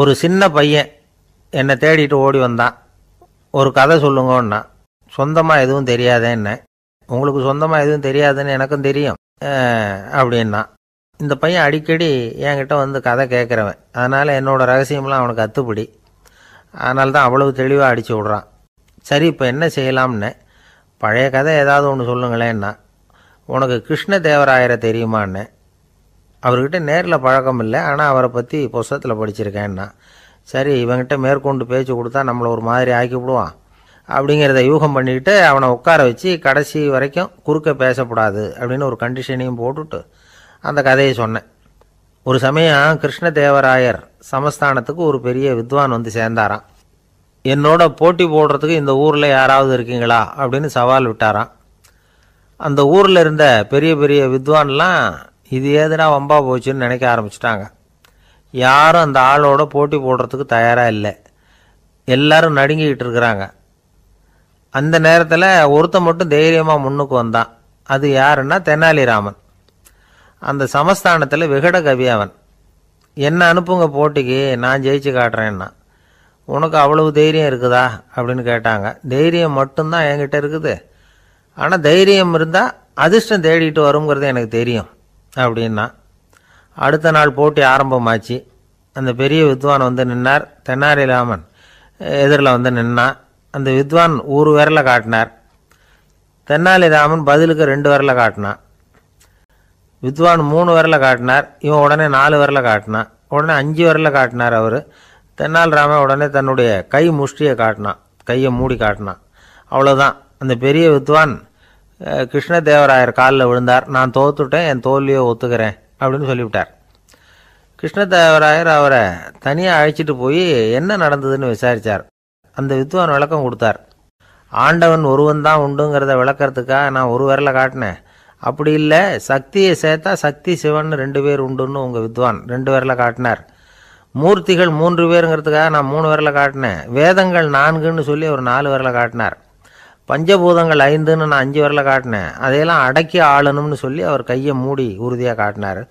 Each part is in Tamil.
ஒரு சின்ன பையன் என்னை தேடிட்டு ஓடி வந்தான். ஒரு கதை சொல்லுங்கன்னா சொந்தமாக எதுவும் தெரியாதேன்னு. உங்களுக்கு சொந்தமாக எதுவும் தெரியாதுன்னு எனக்கும் தெரியும் அப்படின்னா. இந்த பையன் அடிக்கடி என்கிட்ட வந்து கதை கேட்குறவன். அதனால் என்னோடய ரகசியம்லாம் அவனுக்கு அத்துப்படி. அதனால தான் அவ்வளவு தெளிவாக அடித்து விட்றான். சரி இப்போ என்ன செய்யலாம்னு? பழைய கதை ஏதாவது ஒன்று சொல்லுங்களேன்னா உனக்கு கிருஷ்ண தேவராயரை தெரியுமான்னு? அவர்கிட்ட நேரில் பழக்கம் இல்லை. ஆனால் அவரை பற்றி புஸ்தகத்தில் படிச்சிருக்கேன்னா சரி இவங்கிட்ட மேற்கொண்டு பேச்சு கொடுத்தா நம்மளை ஒரு மாதிரி ஆக்கி விடுவான். அப்படிங்கிறத யூகம் பண்ணிக்கிட்டு அவனை உட்கார வச்சு கடைசி வரைக்கும் குறுக்க பேசக்கூடாது அப்படின்னு ஒரு கண்டிஷனையும் போட்டுட்டு அந்த கதையை சொன்னேன். ஒரு சமயம் கிருஷ்ணதேவராயர் சமஸ்தானத்துக்கு ஒரு பெரிய வித்வான் வந்து சேர்ந்தாராம். என்னோட போட்டி போடுறதுக்கு இந்த ஊரில் யாராவது இருக்கீங்களா? அப்படின்னு சவால் விட்டாராம். அந்த ஊரில் இருந்த பெரிய பெரிய வித்வான்லாம் இது ஏதுடா வம்பா போச்சுன்னு நினைக்க ஆரம்பிச்சிட்டாங்க. யாரும் அந்த ஆளோட போட்டி போடுறதுக்கு தயாராக இல்லை. எல்லாரும் நடுங்கிக்கிட்டு இருக்கிறாங்க. அந்த நேரத்தில் ஒருத்தன் மட்டும் தைரியமாக முன்னுக்கு வந்தான். அது யாருன்னா தெனாலிராமன் அந்த சமஸ்தானத்தில் விகட கவி அவன். என்ன அனுப்புங்க போட்டிக்கு? நான் ஜெயிச்சு காட்டுறேன்னா. உனக்கு அவ்வளவு தைரியம் இருக்குதா? அப்படின்னு கேட்டாங்க. தைரியம் மட்டும்தான் என்கிட்ட இருக்குது. ஆனால் தைரியம் இருந்தால் அதிர்ஷ்டம் தேடிட்டு வருங்கிறது எனக்கு தெரியும். அப்படின்னா அடுத்த நாள் போட்டி ஆரம்பமாச்சு. அந்த பெரிய வித்வான் வந்து நின்னார். தென்னாலிராமன் எதிரில் வந்து நின்னான் அந்த வித்வான் ஒரு விரல காட்டினார். தென்னாலிராமன் பதிலுக்கு ரெண்டு விரலை காட்டினான் வித்வான் மூணு விரல காட்டினார். இவன் உடனே நாலு விரல காட்டினான் உடனே அஞ்சு விரல காட்டினார் அவர். தென்னாலிராமன் உடனே தன்னுடைய கை முஷ்டியை காட்டினான் கையை மூடி காட்டினான் அவ்வளோதான் அந்த பெரிய வித்வான் கிருஷ்ணதேவராயர் காலில் விழுந்தார். நான் தோத்துட்டேன் என் தோல்வியை ஒத்துக்கிறேன் அப்படின்னு சொல்லிவிட்டார். கிருஷ்ணதேவராயர் அவரை தனியாக அழைச்சிட்டு போய் என்ன நடந்ததுன்னு விசாரித்தார் அந்த வித்வான் விளக்கம் கொடுத்தார். ஆண்டவன் ஒருவன் தான் உண்டுங்கிறத விளக்கிறதுக்காக நான் ஒரு விரல காட்டினேன். அப்படி இல்லை சக்தியை சேர்த்தா சக்தி சிவன் ரெண்டு பேர் உண்டுன்னு உங்கள் வித்வான் ரெண்டு விரலை காட்டினார். மூர்த்திகள் மூன்று பேருங்கிறதுக்காக நான் மூணு விரலை காட்டினேன். வேதங்கள் நான்குன்னு சொல்லி ஒரு நாலு விரலை காட்டினார். பஞ்சபூதங்கள் ஐந்துன்னு நான் அஞ்சு விரல காட்டினேன். அதையெல்லாம் அடக்கி ஆளணும்னு சொல்லி அவர் கையை மூடி உறுதியாக காட்டினார்.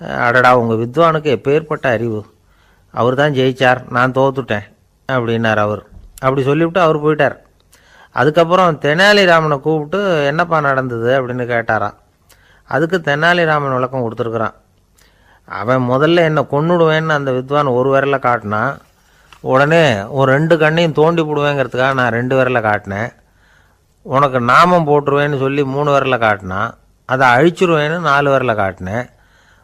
அடடா உங்கள் வித்வானுக்கு எப்பேற்பட்ட அறிவு. அவர் தான் ஜெயிச்சார் நான் தோத்துட்டேன் அப்படின்னார் அவர். அப்படி சொல்லிவிட்டு அவர் போயிட்டார். அதுக்கப்புறம் தெனாலிராமனை கூப்பிட்டு என்னப்பா நடந்தது? அப்படின்னு கேட்டாராம் அதுக்கு தெனாலிராமன் விளக்கம் கொடுத்துருக்குறான். அவன் முதல்ல என்னை கொன்னுடுவேன்னு அந்த வித்வான் ஒரு விரல காட்டினான். உடனே ஒரு ரெண்டு கண்ணையும் தோண்டி போடுவேங்கிறதுக்காக நான் ரெண்டு விரல காட்டினேன். உனக்கு நாமம் போட்டுருவேன்னு சொல்லி மூணு விரல காட்டினான் அதை அழிச்சிருவேன்னு நாலு விரல காட்டினேன்.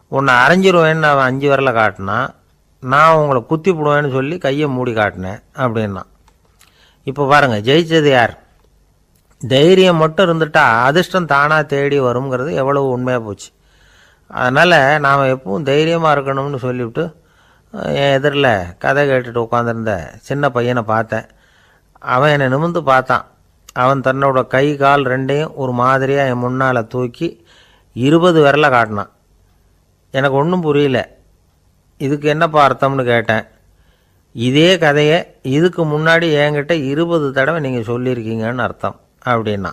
உன்னை அரைஞ்சிருவேன்னு அவன் அஞ்சு விரல காட்டினான் நான் உங்களை குத்தி போடுவேன்னு சொல்லி கையை மூடி காட்டினேன் அப்படின்னா. இப்போ பாருங்க ஜெயிச்சது யார்? தைரியம் மட்டும் இருந்துட்டா அதிர்ஷ்டம் தானாக தேடி வருங்கிறது எவ்வளவு உண்மையாக போச்சு. அதனால் நாம் எப்பவும் தைரியமாக இருக்கணும்னு சொல்லிவிட்டு என் எதிரில் கதை கேட்டுட்டு உட்காந்துருந்த சின்ன பையனை பார்த்தேன். அவன் என்னை நிமிர்ந்து பார்த்தான். அவன் தன்னோட கை கால் ரெண்டையும் ஒரு மாதிரியாக என் முன்னால் தூக்கி இருபது விரலை காட்டினான். எனக்கு ஒன்றும் புரியல. இதுக்கு என்னப்பா அர்த்தம்னு கேட்டேன். இதே கதையை இதுக்கு முன்னாடி என்கிட்ட இருபது தடவை நீங்கள் சொல்லியிருக்கீங்கன்னு அர்த்தம் அப்படின்னா.